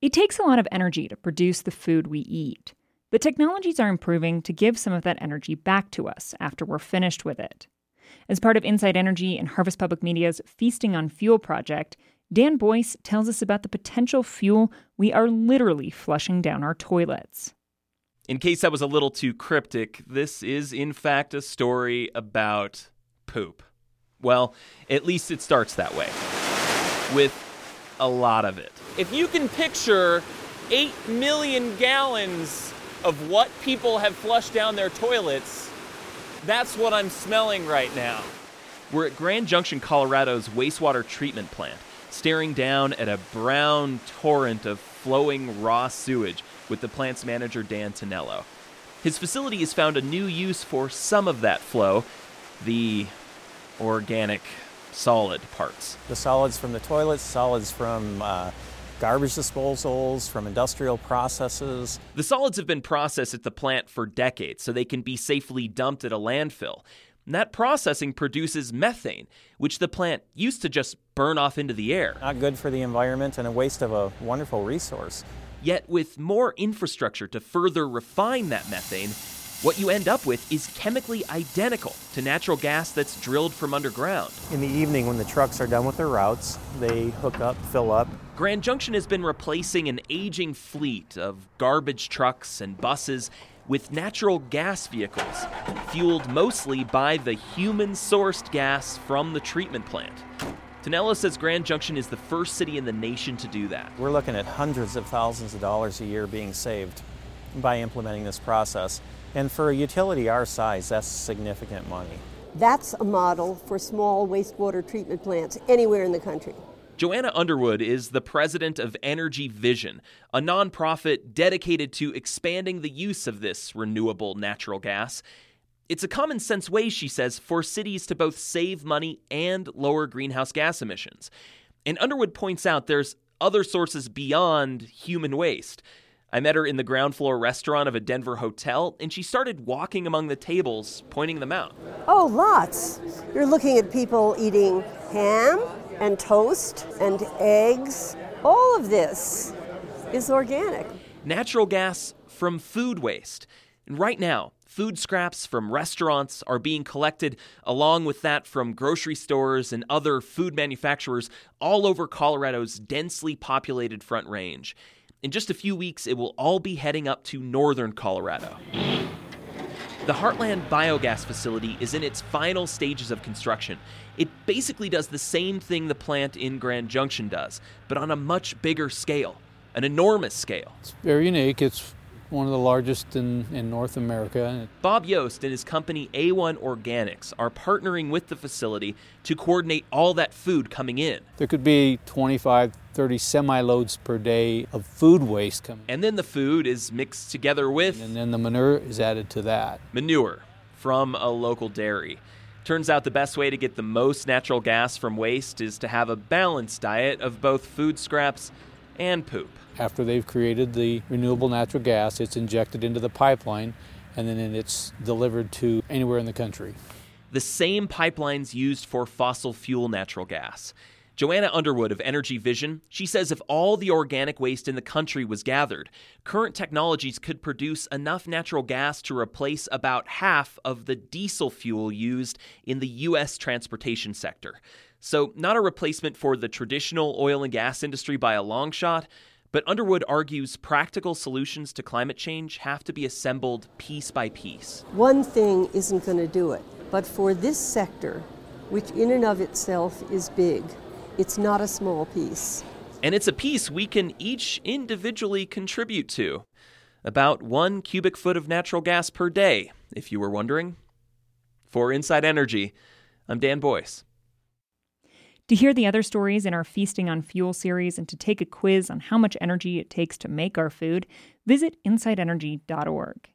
It takes a lot of energy to produce the food we eat, but technologies are improving to give some of that energy back to us after we're finished with it. As part of Inside Energy and Harvest Public Media's Feasting on Fuel project, Dan Boyce tells us about the potential fuel we are literally flushing down our toilets. In case that was a little too cryptic, this is in fact a story about poop. Well, at least it starts that way. With a lot of it. If you can picture 8 million gallons of what people have flushed down their toilets, that's what I'm smelling right now. We're at Grand Junction, Colorado's wastewater treatment plant, staring down at a brown torrent of flowing raw sewage with the plant's manager, Dan Tonello. His facility has found a new use for some of that flow the organic solid parts. The solids from the toilets, solids from uh, garbage disposals, from industrial processes. The solids have been processed at the plant for decades so they can be safely dumped at a landfill. And that processing produces methane, which the plant used to just burn off into the air. Not good for the environment and a waste of a wonderful resource. Yet, with more infrastructure to further refine that methane, what you end up with is chemically identical to natural gas that's drilled from underground. In the evening, when the trucks are done with their routes, they hook up, fill up. Grand Junction has been replacing an aging fleet of garbage trucks and buses with natural gas vehicles, fueled mostly by the human sourced gas from the treatment plant. Tonello says Grand Junction is the first city in the nation to do that. We're looking at hundreds of thousands of dollars a year being saved by implementing this process. And for a utility our size, that's significant money. That's a model for small wastewater treatment plants anywhere in the country. Joanna Underwood is the president of Energy Vision, a nonprofit dedicated to expanding the use of this renewable natural gas. It's a common sense way, she says, for cities to both save money and lower greenhouse gas emissions. And Underwood points out there's other sources beyond human waste. I met her in the ground floor restaurant of a Denver hotel, and she started walking among the tables, pointing them out. Oh, lots. You're looking at people eating ham and toast and eggs. All of this is organic. Natural gas from food waste. And right now, food scraps from restaurants are being collected along with that from grocery stores and other food manufacturers all over Colorado's densely populated Front Range. In just a few weeks, it will all be heading up to northern Colorado. The Heartland Biogas facility is in its final stages of construction. It basically does the same thing the plant in Grand Junction does, but on a much bigger scale, an enormous scale. It's very unique. It's one of the largest in, in North America. Bob Yost and his company A1 Organics are partnering with the facility to coordinate all that food coming in. There could be 25, 30 semi loads per day of food waste coming. And then the food is mixed together with. And then the manure is added to that. Manure from a local dairy. Turns out the best way to get the most natural gas from waste is to have a balanced diet of both food scraps and poop. After they've created the renewable natural gas, it's injected into the pipeline and then it's delivered to anywhere in the country. The same pipelines used for fossil fuel natural gas. Joanna Underwood of Energy Vision, she says if all the organic waste in the country was gathered, current technologies could produce enough natural gas to replace about half of the diesel fuel used in the U.S. transportation sector. So, not a replacement for the traditional oil and gas industry by a long shot, but Underwood argues practical solutions to climate change have to be assembled piece by piece. One thing isn't going to do it, but for this sector, which in and of itself is big, it's not a small piece. And it's a piece we can each individually contribute to. About one cubic foot of natural gas per day, if you were wondering. For Inside Energy, I'm Dan Boyce. To hear the other stories in our Feasting on Fuel series and to take a quiz on how much energy it takes to make our food, visit insideenergy.org.